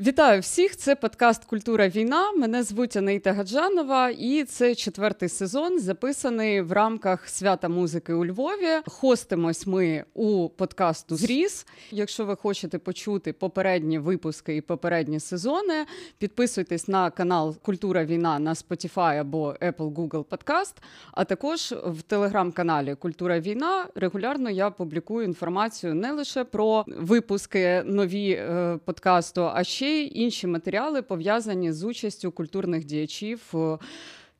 Вітаю всіх! Це подкаст Культура війна. Мене звуть Анаїта Гаджанова, і це четвертий сезон, записаний в рамках свята музики у Львові. Хостимось ми у подкасту Зріз. Якщо ви хочете почути попередні випуски і попередні сезони, підписуйтесь на канал Культура Війна на Spotify або Apple Google Podcast, А також в телеграм-каналі Культура Війна регулярно я публікую інформацію не лише про випуски нові е, подкасту, а ще інші матеріали пов'язані з участю культурних діячів. Е,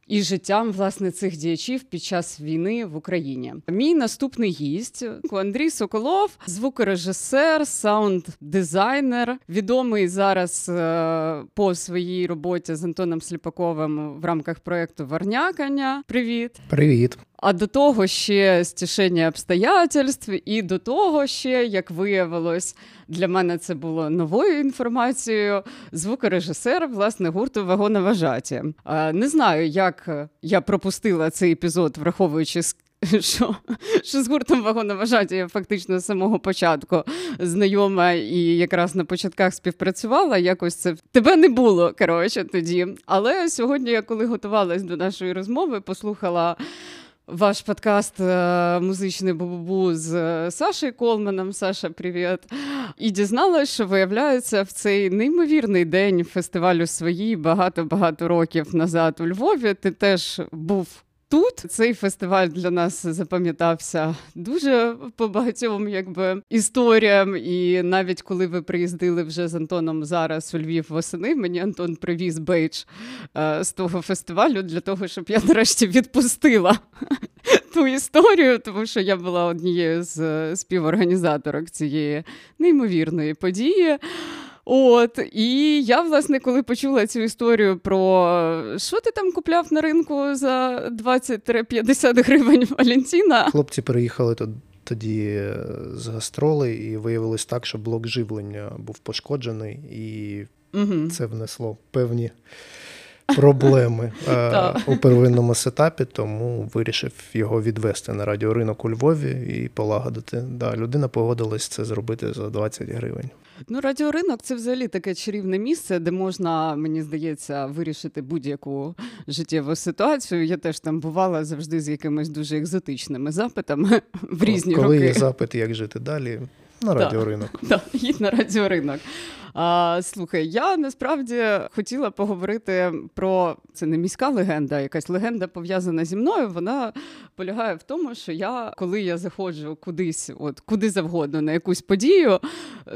і життям власне цих діячів під час війни в Україні. Мій наступний гість Андрій Соколов, звукорежисер, саунд-дизайнер, відомий зараз е, по своїй роботі з Антоном Сліпаковим в рамках проєкту Варнякання. Привіт, привіт. А до того ще стішення обстоятельств, і до того ще, як виявилось, для мене це було новою інформацією. Звукорежисер власне гурту вагоноважаті. Не знаю, як я пропустила цей епізод, враховуючи що що з гуртом вагоноважаті я фактично з самого початку знайома і якраз на початках співпрацювала. Якось це тебе не було коротше, тоді. Але сьогодні, я коли готувалась до нашої розмови, послухала ваш подкаст е, музичний бубу з Сашою Сашею Колманом. Саша, привіт. І дізналась, що виявляється в цей неймовірний день фестивалю свої багато-багато років назад у Львові. Ти теж був Тут цей фестиваль для нас запам'ятався дуже по багатьом якби історіям. І навіть коли ви приїздили вже з Антоном зараз у Львів восени, мені Антон привіз бейдж е, з того фестивалю для того, щоб я нарешті відпустила ту історію, тому що я була однією з е, співорганізаторок цієї неймовірної події. От і я, власне, коли почула цю історію про що ти там купляв на ринку за 20-50 гривень Валентіна. Хлопці приїхали тоді е, з гастроли, і виявилось так, що блок живлення був пошкоджений, і угу. це внесло певні проблеми е, у первинному сетапі, тому вирішив його відвести на радіоринок у Львові і полагодити. Да, Людина погодилась це зробити за 20 гривень. Ну, радіоринок це взагалі таке чарівне місце, де можна, мені здається, вирішити будь-яку життєву ситуацію. Я теж там бувала завжди з якимись дуже екзотичними запитами в різні Коли роки. Коли є запит, як жити далі. На радіоринок. Так, да, їдь на радіоринок. А, Слухай, я насправді хотіла поговорити про це не міська легенда, якась легенда пов'язана зі мною. Вона полягає в тому, що я, коли я заходжу кудись, от куди завгодно, на якусь подію,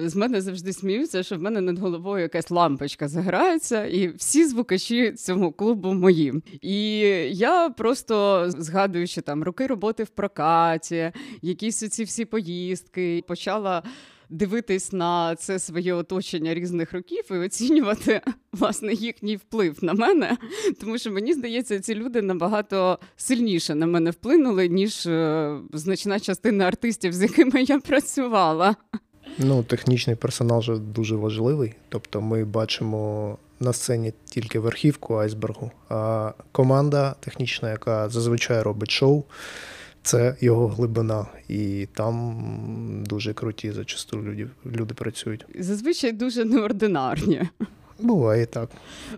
з мене завжди сміються, що в мене над головою якась лампочка заграється, і всі звукачі цього клубу мої. І я просто згадуючи там роки роботи в прокаті, якісь ці всі поїздки, почала дивитись на це своє оточення різних років і оцінювати власне їхній вплив на мене. Тому що мені здається, ці люди набагато сильніше на мене вплинули, ніж е, значна частина артистів, з якими я працювала. Ну, технічний персонал вже дуже важливий. Тобто, ми бачимо на сцені тільки верхівку айсбергу, а команда технічна, яка зазвичай робить шоу це його глибина, і там дуже круті зачасту люди, люди працюють. Зазвичай дуже неординарні. Буває так.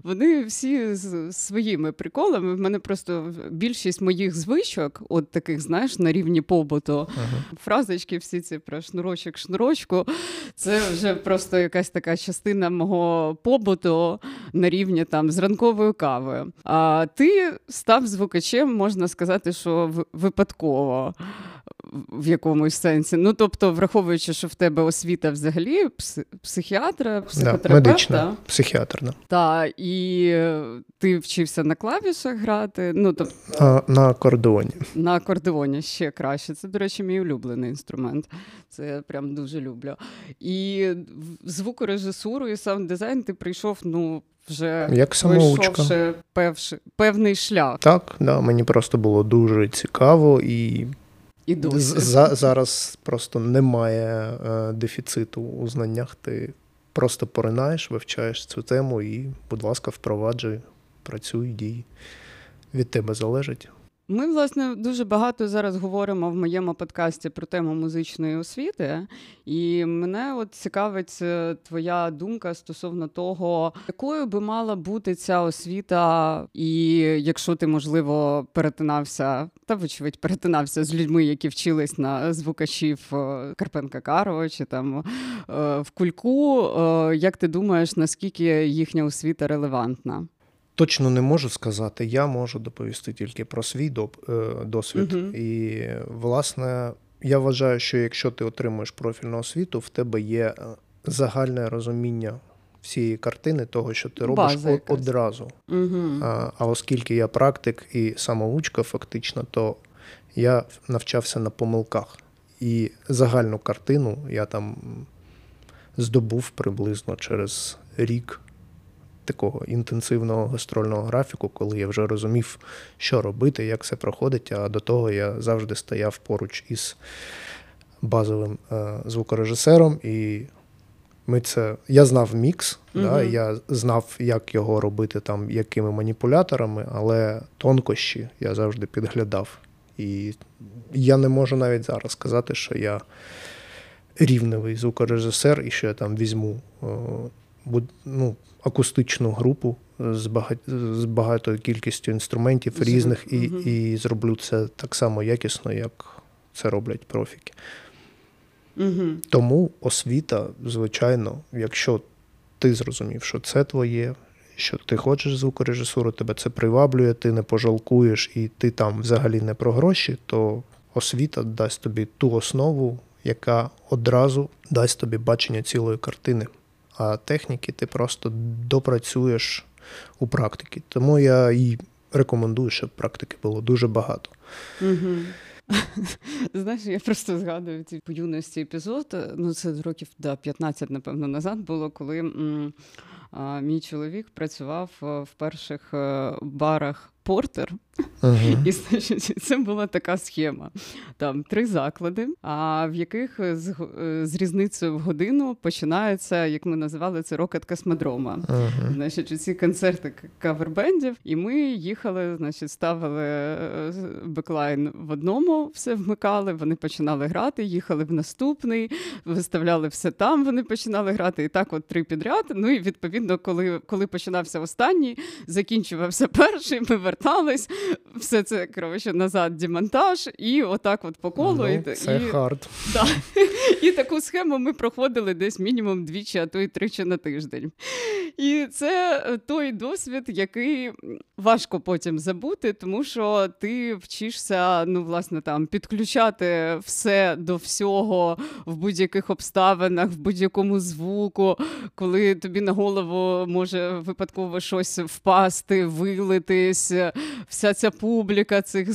Вони всі з своїми приколами. В мене просто більшість моїх звичок, от таких, знаєш, на рівні побуту, uh-huh. фразочки, всі ці про шнурочок, шнурочку. Це вже просто якась така частина мого побуту на рівні там з ранковою кавою. А ти став звукачем, можна сказати, що випадково в якомусь сенсі. Ну тобто, враховуючи, що в тебе освіта взагалі психіатра, психотерапевта. Да, медична, психіатрна. Так, і ти вчився на клавішах грати. Ну тобто а, на акордеоні. На акордеоні ще краще. Це, до речі, мій улюблений інструмент. Це я прям дуже люблю. І звукорежисуру і саунд-дизайн ти прийшов, ну. Вже як самоучка. Певши, певний шлях. Так, да, мені просто було дуже цікаво і і досі. За, зараз просто немає е, дефіциту у знаннях. Ти просто поринаєш, вивчаєш цю тему і, будь ласка, впроваджуй, працюй, дій. Від тебе залежить. Ми, власне, дуже багато зараз говоримо в моєму подкасті про тему музичної освіти, і мене от цікавить е, твоя думка стосовно того, якою би мала бути ця освіта, і якщо ти, можливо, перетинався, та вочевидь перетинався з людьми, які вчились на звукачів е, Карпенка Карова чи там е, в кульку, як ти думаєш, наскільки їхня освіта релевантна? Точно не можу сказати. Я можу доповісти тільки про свій е, досвід. uh І, власне, я вважаю, що якщо ти отримуєш профільну освіту, в тебе є е, загальне розуміння всієї картини, того, що ти робиш База одразу. uh А, а оскільки я практик і самоучка, фактично, то я навчався на помилках. І загальну картину я там здобув приблизно через рік такого інтенсивного гастрольного графіку, коли я вже розумів, що робити, як це проходить. А до того я завжди стояв поруч із базовим е, звукорежисером, і ми це я знав мікс, угу. да, я знав, як його робити, там, якими маніпуляторами, але тонкощі я завжди підглядав. І я не можу навіть зараз сказати, що я рівневий звукорежисер і що я там візьму ну, акустичну групу з багать, з багатою кількістю інструментів різних, і, і зроблю це так само якісно, як це роблять профіки. Угу. Тому освіта, звичайно, якщо ти зрозумів, що це твоє, що ти хочеш звукорежисуру, тебе це приваблює, ти не пожалкуєш і ти там взагалі не про гроші, то освіта дасть тобі ту основу, яка одразу дасть тобі бачення цілої картини а техніки ти просто допрацюєш у практиці. Тому я і рекомендую, щоб практики було дуже багато. Угу. Знаєш, я просто згадую ці по юності епізод. Ну, це років да, 15, напевно, назад було, коли м, а, мій чоловік працював в перших е, барах Портер. Uh-huh. І значить, це була така схема. Там три заклади, а в яких з з різницею в годину починається, як ми називали це рокет космодрома. Uh-huh. Значить, ці концерти кавербендів, і ми їхали, значить, ставили е, беклайн в одному, все вмикали. Вони починали грати, їхали в наступний, виставляли все там. Вони починали грати. І так, от три підряд. Ну і відповідно, коли коли починався останній, закінчувався перший. Ми повертались, все це коротше, назад демонтаж, і отак от по колу. Ну, і, Це і, хард. Да. І таку схему ми проходили десь мінімум двічі, а то й тричі на тиждень. І це той досвід, який важко потім забути, тому що ти вчишся ну, власне, там, підключати все до всього в будь-яких обставинах, в будь-якому звуку, коли тобі на голову може випадково щось впасти, вилитись, вся ця публіка цих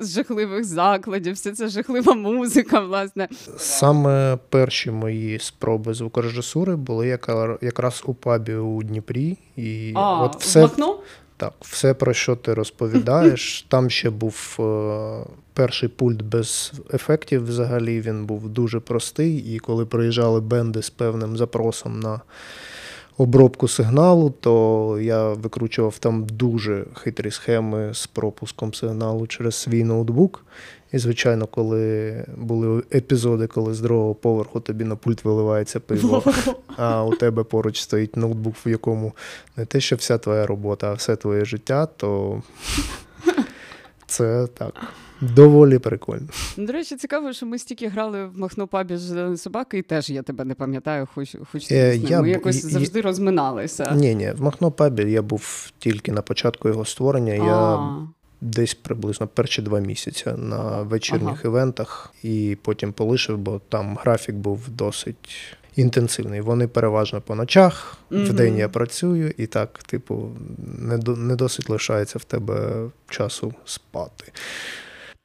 жахливих закладів, вся ця жахлива музика. власне. Саме перші мої спроби звукорежисури були якраз у пабі у Дніпрі. І а, от все, в Так, все, про що ти розповідаєш. Там ще був е, перший пульт без ефектів. Взагалі він був дуже простий. І коли приїжджали бенди з певним запросом на обробку сигналу, то я викручував там дуже хитрі схеми з пропуском сигналу через свій ноутбук. І, звичайно, коли були епізоди, коли з другого поверху тобі на пульт виливається пиво, а у тебе поруч стоїть ноутбук, в якому не те, що вся твоя робота, а все твоє життя, то це так. Доволі прикольно. До речі, цікаво, що ми стільки грали в Махнопабі з собаки, і теж я тебе не пам'ятаю, хоч хоч е, я, ми якось я, завжди розминалися. Ні, ні, в Махнопабі я був тільки на початку його створення. А. Я десь приблизно перші два місяці на вечірніх ага. івентах, і потім полишив, бо там графік був досить. Інтенсивний. Вони переважно по ночах, mm-hmm. день я працюю, і так, типу, не не досить лишається в тебе часу спати.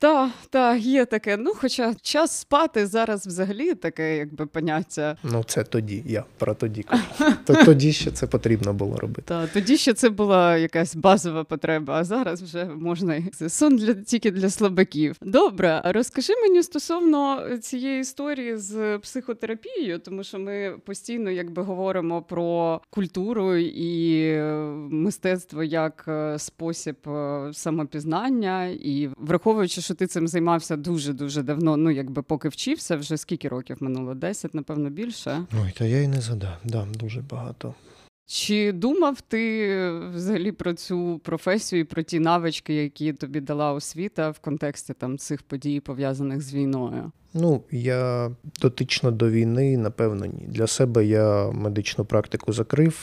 Так, так, є таке. Ну, хоча час спати зараз взагалі таке, якби поняття. Ну, це тоді, я про тоді. Тоді ще це потрібно було робити. Так, тоді ще це була якась базова потреба, а зараз вже можна це сон для тільки для слабаків. Добре, розкажи мені стосовно цієї історії з психотерапією, тому що ми постійно якби говоримо про культуру і мистецтво як е, спосіб е, самопізнання, і враховуючи, що ти цим займався дуже дуже давно. Ну якби поки вчився, вже скільки років минуло? Десять, напевно, більше. Ой, та я й не задав. Да, дуже багато. Чи думав ти взагалі про цю професію і про ті навички, які тобі дала освіта в контексті там цих подій, пов'язаних з війною? Ну, я дотично до війни, напевно, ні. Для себе я медичну практику закрив,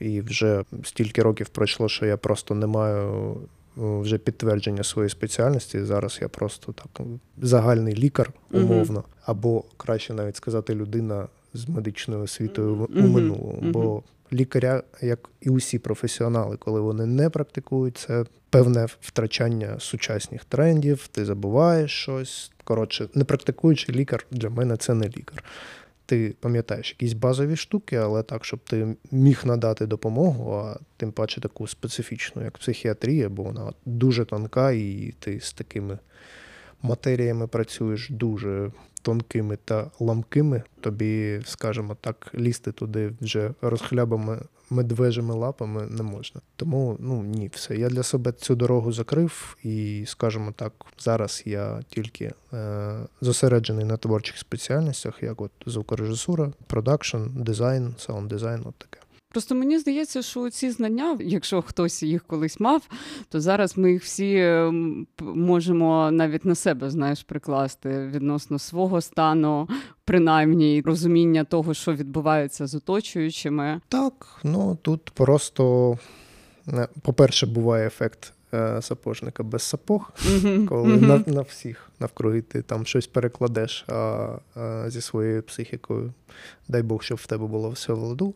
і вже стільки років пройшло, що я просто не маю вже підтвердження своєї спеціальності. Зараз я просто так загальний лікар, умовно, uh або краще навіть сказати, людина з медичною освітою uh у минулому. uh Бо лікаря, як і усі професіонали, коли вони не практикують, це певне втрачання сучасних трендів, ти забуваєш щось. Коротше, не практикуючий лікар для мене це не лікар ти пам'ятаєш якісь базові штуки, але так, щоб ти міг надати допомогу, а тим паче таку специфічну, як психіатрія, бо вона дуже тонка, і ти з такими матеріями працюєш дуже тонкими та ламкими, тобі, скажімо так, лізти туди вже розхлябами медвежими лапами не можна. Тому ну ні, все. Я для себе цю дорогу закрив, і, скажімо так, зараз я тільки е, зосереджений на творчих спеціальностях, як от звукорежисура, продакшн, дизайн, саунд дизайн, от таке. Просто мені здається, що ці знання, якщо хтось їх колись мав, то зараз ми їх всі ем, можемо навіть на себе знаєш, прикласти відносно свого стану, принаймні розуміння того, що відбувається з оточуючими. Так, ну тут просто, е, по-перше, буває ефект. Е, сапожника без сапог, коли. На на всіх навкруги ти там щось перекладеш а, а, зі своєю психікою. Дай Бог, щоб в тебе було все в ладу.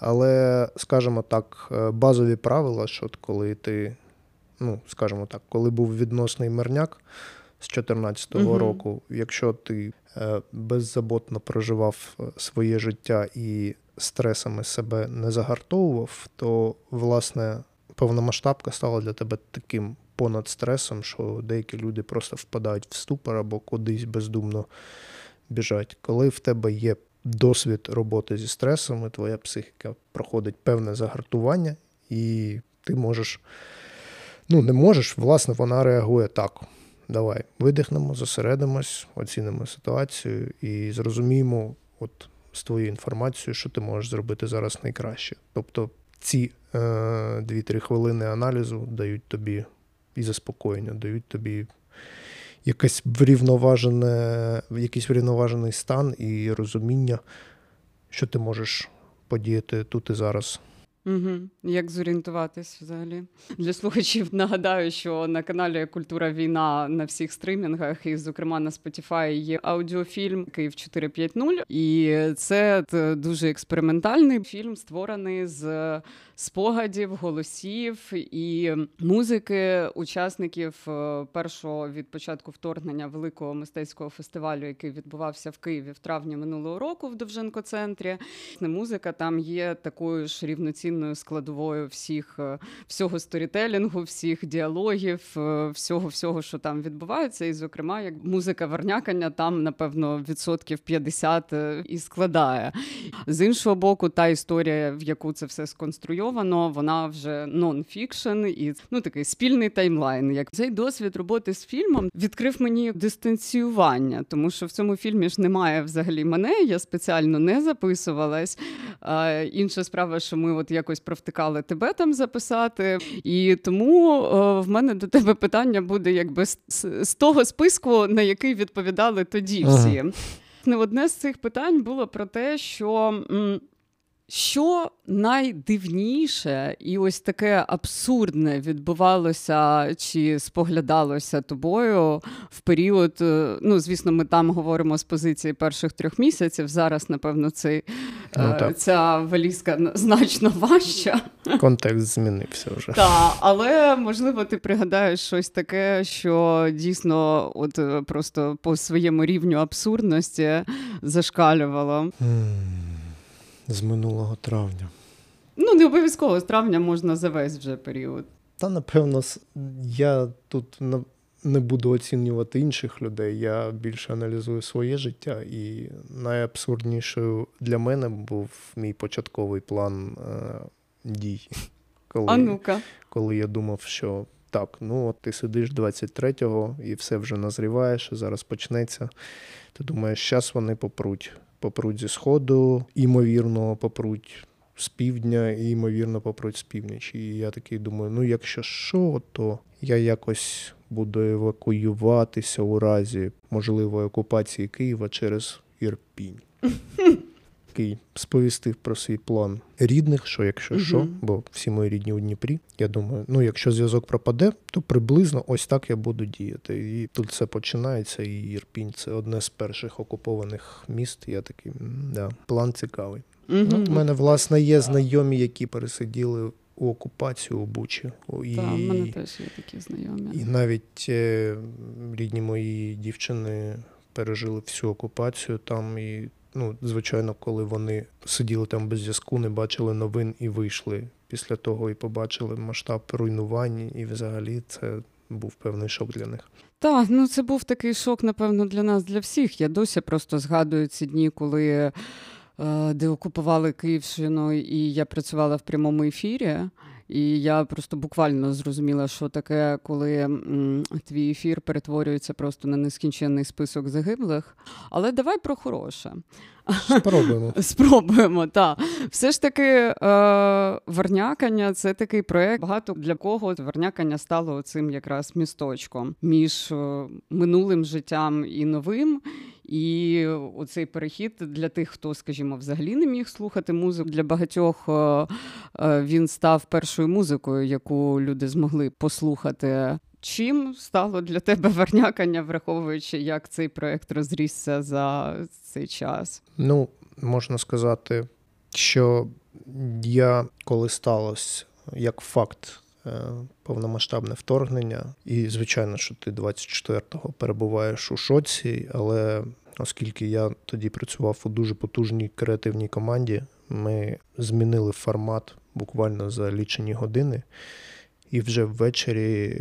Але, скажімо так, е, базові правила, що коли ти, ну, скажімо так, коли був відносний мирняк з 2014 угу. року, якщо ти е, беззаботно проживав своє життя і стресами себе не загартовував, то, власне, повномасштабка стала для тебе таким понад стресом, що деякі люди просто впадають в ступор або кудись бездумно біжать. Коли в тебе є досвід роботи зі стресами, твоя психіка проходить певне загартування, і ти можеш, ну, не можеш, власне, вона реагує так. Давай видихнемо, зосередимось, оцінимо ситуацію і зрозуміємо, от з твоєю інформацією, що ти можеш зробити зараз найкраще. Тобто ці 2-3 хвилини аналізу дають тобі і заспокоєння, дають тобі якесь врівноважене, якийсь врівноважений стан і розуміння, що ти можеш подіяти тут і зараз. Угу. Як зорієнтуватись взагалі для слухачів? Нагадаю, що на каналі Культура війна на всіх стримінгах, і, зокрема, на Spotify є аудіофільм Київ 450. І це дуже експериментальний фільм, створений з спогадів, голосів і музики учасників е, першого від початку вторгнення великого мистецького фестивалю, який відбувався в Києві в травні минулого року в Довженко центрі. Музика там є такою ж рівноцінною складовою всіх е, всього storytelling'у, всіх діалогів, е, всього, всього, що там відбувається. І, зокрема, як музика, вернякання там, напевно, відсотків 50 і складає. З іншого боку, та історія, в яку це все сконструйовано, вона вже non-fiction і ну такий спільний timeline. Як цей досвід роботи з фільмом відкрив мені дистанціювання, тому що в цьому фільмі ж немає взагалі мене. Я спеціально не записувалась. Інша справа, що ми от якось провтикали тебе там записати, і тому о, в мене до тебе питання буде якби з, з того списку, на який відповідали тоді всі. Ага. Одне з цих питань було про те, що. М- Що найдивніше і ось таке абсурдне відбувалося чи споглядалося тобою в період? Е, ну, звісно, ми там говоримо з позиції перших трьох місяців. Зараз, напевно, цей, ну, е, ця валізка значно важча. Контекст змінився вже. Так, але можливо, ти пригадаєш щось таке, що дійсно, от е, просто по своєму рівню абсурдності зашкалювало. З минулого травня. Ну, не обов'язково з травня можна за весь вже період. Та напевно, я тут не буду оцінювати інших людей. Я більше аналізую своє життя, і найабсурднішою для мене був мій початковий план е, дій. Коли, а ну-ка. коли я думав, що так, ну от ти сидиш 23-го і все вже назріваєш, зараз почнеться. Ти думаєш, зараз вони попруть. Попруть зі сходу, імовірно, попруть з півдня, і ймовірно попруть з півночі. І я такий думаю: ну якщо що, то я якось буду евакуюватися у разі можливої окупації Києва через Ірпінь. Який сповістив про свій план рідних, що якщо uh що, бо всі мої рідні у Дніпрі. Я думаю, ну якщо зв'язок пропаде, то приблизно ось так я буду діяти. І тут все починається. І Ірпінь це одне з перших окупованих міст. Я такий, да, план цікавий. Uh-huh. Ну, У мене власне є знайомі, які пересиділи у окупацію у Бучі. І, Так, в мене теж є такі знайомі. І навіть е, рідні мої дівчини пережили всю окупацію там. І, ну, звичайно, коли вони сиділи там без зв'язку, не бачили новин і вийшли після того, і побачили масштаб руйнувань, і взагалі це був певний шок для них. Так, ну це був такий шок, напевно, для нас, для всіх. Я досі просто згадую ці дні, коли. Е, де окупували Київщину, і я працювала в прямому ефірі. І я просто буквально зрозуміла, що таке, коли м, твій ефір перетворюється просто на нескінченний список загиблих. Але давай про хороше. Спробуємо. Спробуємо, так. Все ж таки, е, Варнякання це такий проєкт. Багато для кого Варнякання стало цим якраз місточком між е, минулим життям і новим. І оцей перехід для тих, хто, скажімо, взагалі не міг слухати музику. Для багатьох е, е, він став першою музикою, яку люди змогли послухати. Чим стало для тебе вернякання, враховуючи, як цей проект розрісся за цей час? Ну, можна сказати, що я коли сталося як факт. Е, повномасштабне вторгнення, і звичайно, що ти 24-го перебуваєш у шоці, але оскільки я тоді працював у дуже потужній креативній команді, ми змінили формат буквально за лічені години, і вже ввечері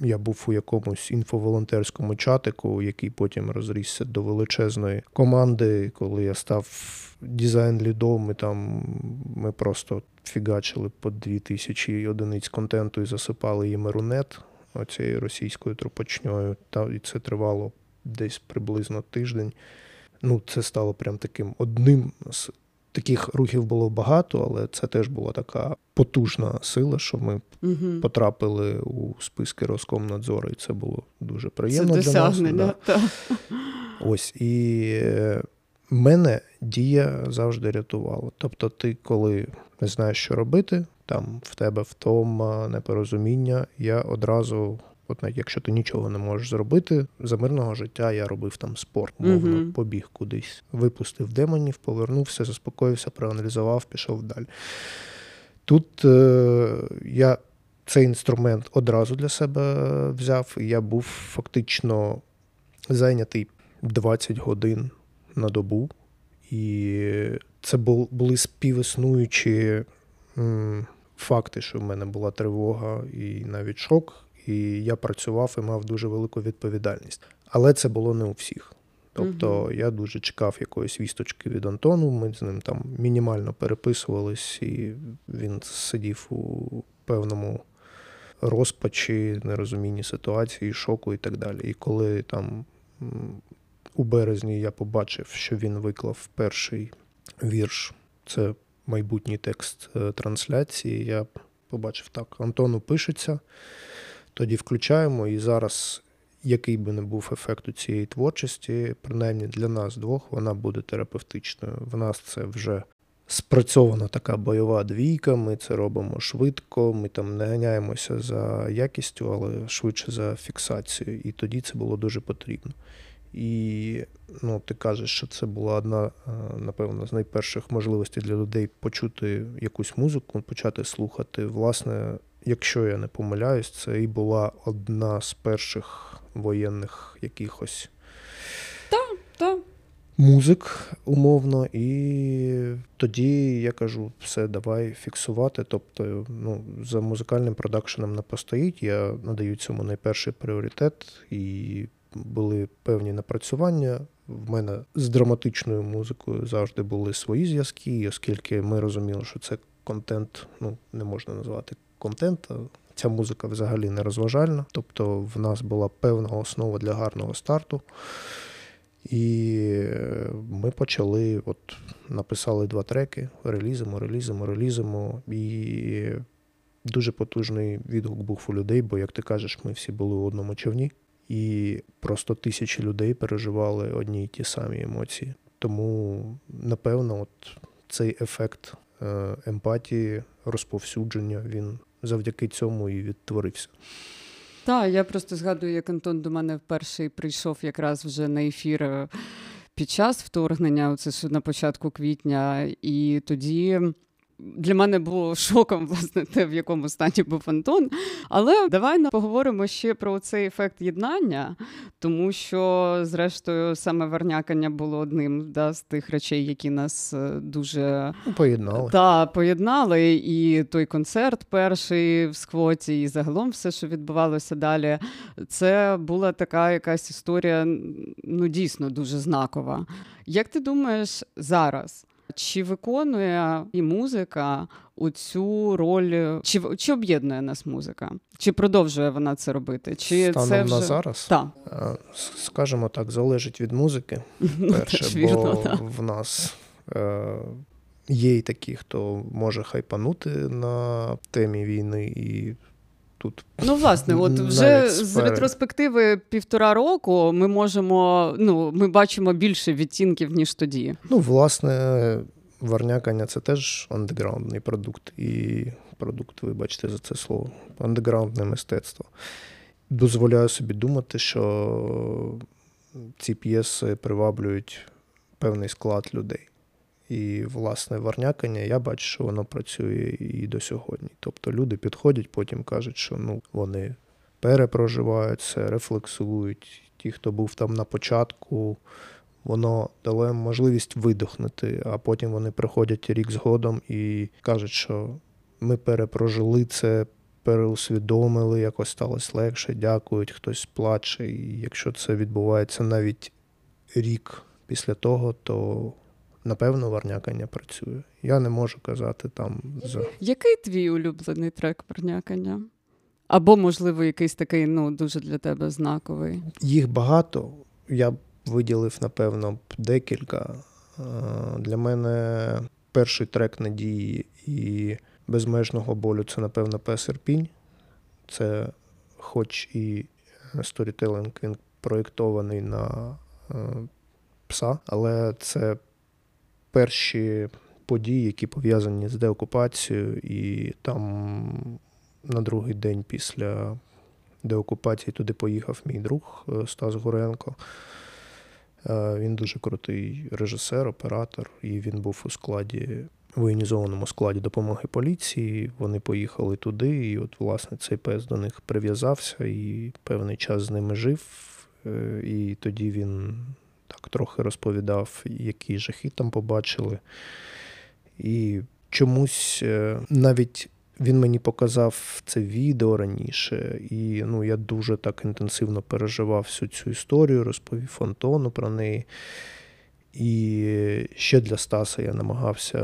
я був у якомусь інфоволонтерському чатику, який потім розрісся до величезної команди. Коли я став дизайн-лідом, і там ми просто фігачили по дві тисячі одиниць контенту і засипали їм рунет оцією російською трупочньою. Та і це тривало десь приблизно тиждень. Ну, це стало прям таким одним з таких рухів було багато, але це теж була така потужна сила, що ми угу. потрапили у списки Роскомнадзору, і це було дуже приємно це для нас. Да. Та. Ось і е, мене дія завжди рятувала. Тобто, ти, коли не знаєш, що робити, там в тебе втома, непорозуміння, я одразу. От навіть якщо ти нічого не можеш зробити, за мирного життя я робив там спорт, мовно, uh-huh. побіг кудись, випустив демонів, повернувся, заспокоївся, проаналізував, пішов далі. Тут е, я цей інструмент одразу для себе взяв, і я був фактично зайнятий 20 годин на добу, і це були співіснуючі м, факти, що в мене була тривога і навіть шок і я працював і мав дуже велику відповідальність. Але це було не у всіх. Тобто я дуже чекав якоїсь вісточки від Антону. Ми з ним там мінімально переписувались, і він сидів у певному розпачі, нерозумінні ситуації, шоку і так далі. І коли там у березні я побачив, що він виклав перший вірш, це майбутній текст е, трансляції, я побачив так: Антону пишеться тоді включаємо. І зараз, який би не був ефект у цієї творчості, принаймні для нас двох, вона буде терапевтичною. В нас це вже спрацьована така бойова двійка. Ми це робимо швидко, ми там не ганяємося за якістю, але швидше за фіксацією. І тоді це було дуже потрібно. І ну, ти кажеш, що це була одна, е, напевно, з найперших можливостей для людей почути якусь музику, почати слухати. Власне, якщо я не помиляюсь, це і була одна з перших воєнних якихось так, так. музик, умовно, і тоді я кажу, все, давай фіксувати. Тобто, ну, за музикальним продакшеном не постоїть, я надаю цьому найперший пріоритет і були певні напрацювання. В мене з драматичною музикою завжди були свої зв'язки, оскільки ми розуміли, що це контент, ну не можна назвати контент. Ця музика взагалі не розважальна. Тобто в нас була певна основа для гарного старту. І ми почали, от написали два треки, релізимо, релізимо, релізимо. І дуже потужний відгук був у людей, бо, як ти кажеш, ми всі були у одному човні і просто тисячі людей переживали одні й ті самі емоції. Тому, напевно, от цей ефект е, емпатії, розповсюдження, він завдяки цьому і відтворився. Так, я просто згадую, як Антон до мене вперше прийшов якраз вже на ефір е, під час вторгнення, це на початку квітня, і тоді для мене було шоком, власне, те, в якому стані був Антон. Але давай поговоримо ще про цей ефект єднання, тому що, зрештою, саме вернякання було одним да, з тих речей, які нас е, дуже ну, поєднали. Та, поєднали. І той концерт перший в сквоті, і загалом все, що відбувалося далі, це була така якась історія, ну дійсно дуже знакова. Як ти думаєш зараз? Чи виконує і музика у цю роль, чи чи об'єднує нас музика? Чи продовжує вона це робити? Чи Станом це вже... на зараз? Так. Скажімо так, залежить від музики. Ну, Перше, бо вірно, в нас е, є й такі, хто може хайпанути на темі війни і тут. Ну, власне, от вже з ретроспективи півтора року ми можемо, ну, ми бачимо більше відтінків, ніж тоді. Ну, власне, варнякання це теж андеграундний продукт, і продукт, вибачте, за це слово, андеграундне мистецтво. Дозволяю собі думати, що ці п'єси приваблюють певний склад людей. І, власне, варнякання, я бачу, що воно працює і до сьогодні. Тобто люди підходять, потім кажуть, що ну, вони перепроживають це, рефлексують. Ті, хто був там на початку, воно дало їм можливість видохнути, а потім вони приходять рік згодом і кажуть, що ми перепрожили це, переусвідомили, якось сталося легше, дякують, хтось плаче. І якщо це відбувається навіть рік після того, то напевно, варнякання працює. Я не можу казати там за. Який твій улюблений трек варнякання? Або, можливо, якийсь такий ну, дуже для тебе знаковий? Їх багато. Я б виділив, напевно, декілька. Для мене перший трек надії і безмежного болю це, напевно, Песерпінь. Це, хоч і сторітелинг, він проєктований на е, пса, але це перші події, які пов'язані з деокупацією, і там на другий день після деокупації туди поїхав мій друг е, Стас Гуренко. Е, він дуже крутий режисер, оператор, і він був у складі, воєнізованому складі допомоги поліції. Вони поїхали туди, і от, власне, цей пес до них прив'язався і певний час з ними жив. Е, і тоді він так трохи розповідав, які жахи там побачили. І чомусь е, навіть він мені показав це відео раніше, і ну, я дуже так інтенсивно переживав всю цю історію, розповів Антону про неї. І ще для Стаса я намагався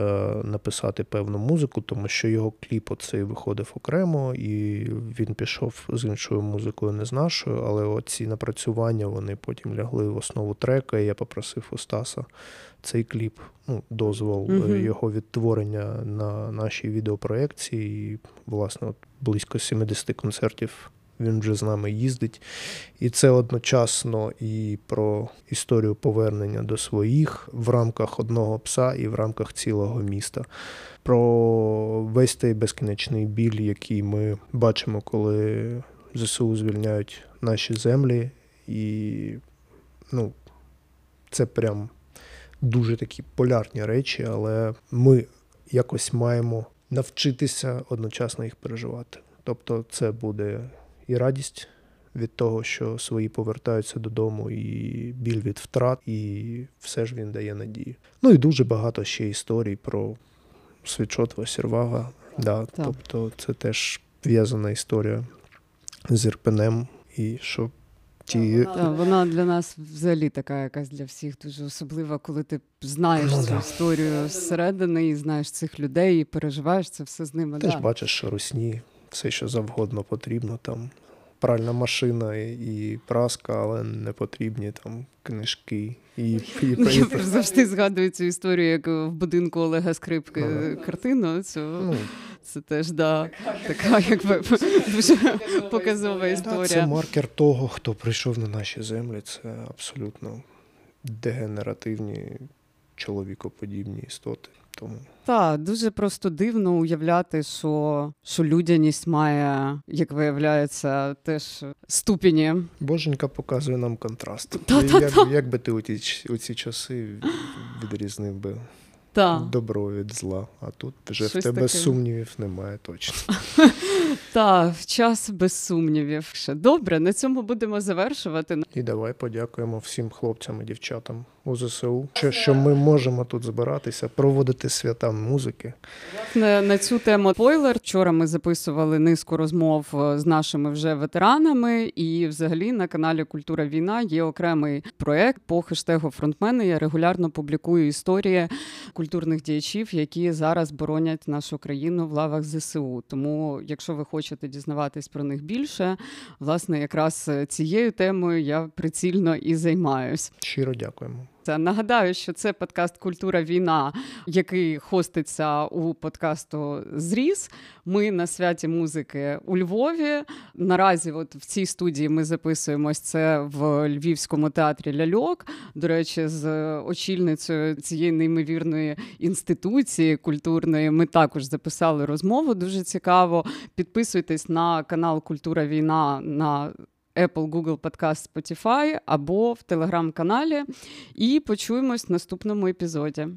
написати певну музику, тому що його кліп оцей виходив окремо, і він пішов з іншою музикою, не з нашою, але оці напрацювання вони потім лягли в основу трека. і Я попросив у Стаса цей кліп, ну, дозвол mm його відтворення на нашій відеопроекції. І, власне, от близько 70 концертів він вже з нами їздить. І це одночасно і про історію повернення до своїх в рамках одного пса і в рамках цілого міста. Про весь той безкінечний біль, який ми бачимо, коли ЗСУ звільняють наші землі. І ну, це прям дуже такі полярні речі, але ми якось маємо навчитися одночасно їх переживати. Тобто, це буде і радість від того, що свої повертаються додому, і біль від втрат, і все ж він дає надію. Ну і дуже багато ще історій про свічотва Сірвага. Да, Тобто, це теж в'язана історія з Ірпенем, і що ті. Так, Вона для нас взагалі така якась для всіх дуже особлива, коли ти знаєш ну, цю да. історію зсередини і знаєш цих людей, і переживаєш це все з ними. Ти да. ж бачиш, що русні, все, що завгодно потрібно там. Пральна машина і праска, але не потрібні там книжки. І, і, ну, Я завжди згадую цю історію, як в будинку Олега Скрипки ага. картину. Цю. Ну, це теж да, така якби дуже показова історія. Це маркер того, хто прийшов на наші землі. Це абсолютно дегенеративні чоловікоподібні істоти. Тому так, дуже просто дивно уявляти, що що людяність має, як виявляється, теж ступені. Боженька показує нам контраст. Як, як би ти у ті у ці часи відрізнив би та. добро від зла, а тут вже Щось в тебе таке. сумнівів немає точно. Так, час без сумнівів. Ще Добре, на цьому будемо завершувати. І давай подякуємо всім хлопцям і дівчатам у ЗСУ, що, що ми можемо тут збиратися, проводити свята музики. На, на цю тему спойлер. Вчора ми записували низку розмов е, з нашими вже ветеранами, і взагалі на каналі Культура війна є окремий проект по хештегу фронтмени. Я регулярно публікую історії культурних діячів, які зараз боронять нашу країну в лавах ЗСУ. Тому, якщо ви хочете дізнаватись про них більше, власне, якраз цією темою я прицільно і займаюсь. Щиро дякуємо. Нагадаю, що це подкаст Культура війна, який хоститься у подкасту Зріз. Ми на святі музики у Львові. Наразі, от в цій студії, ми записуємось це в Львівському театрі Ляльок. До речі, з очільницею цієї неймовірної інституції культурної. Ми також записали розмову. Дуже цікаво. Підписуйтесь на канал Культура Війна на Apple, Google Podcast, Spotify або в телеграм-каналі. І почуємось в наступному епізоді.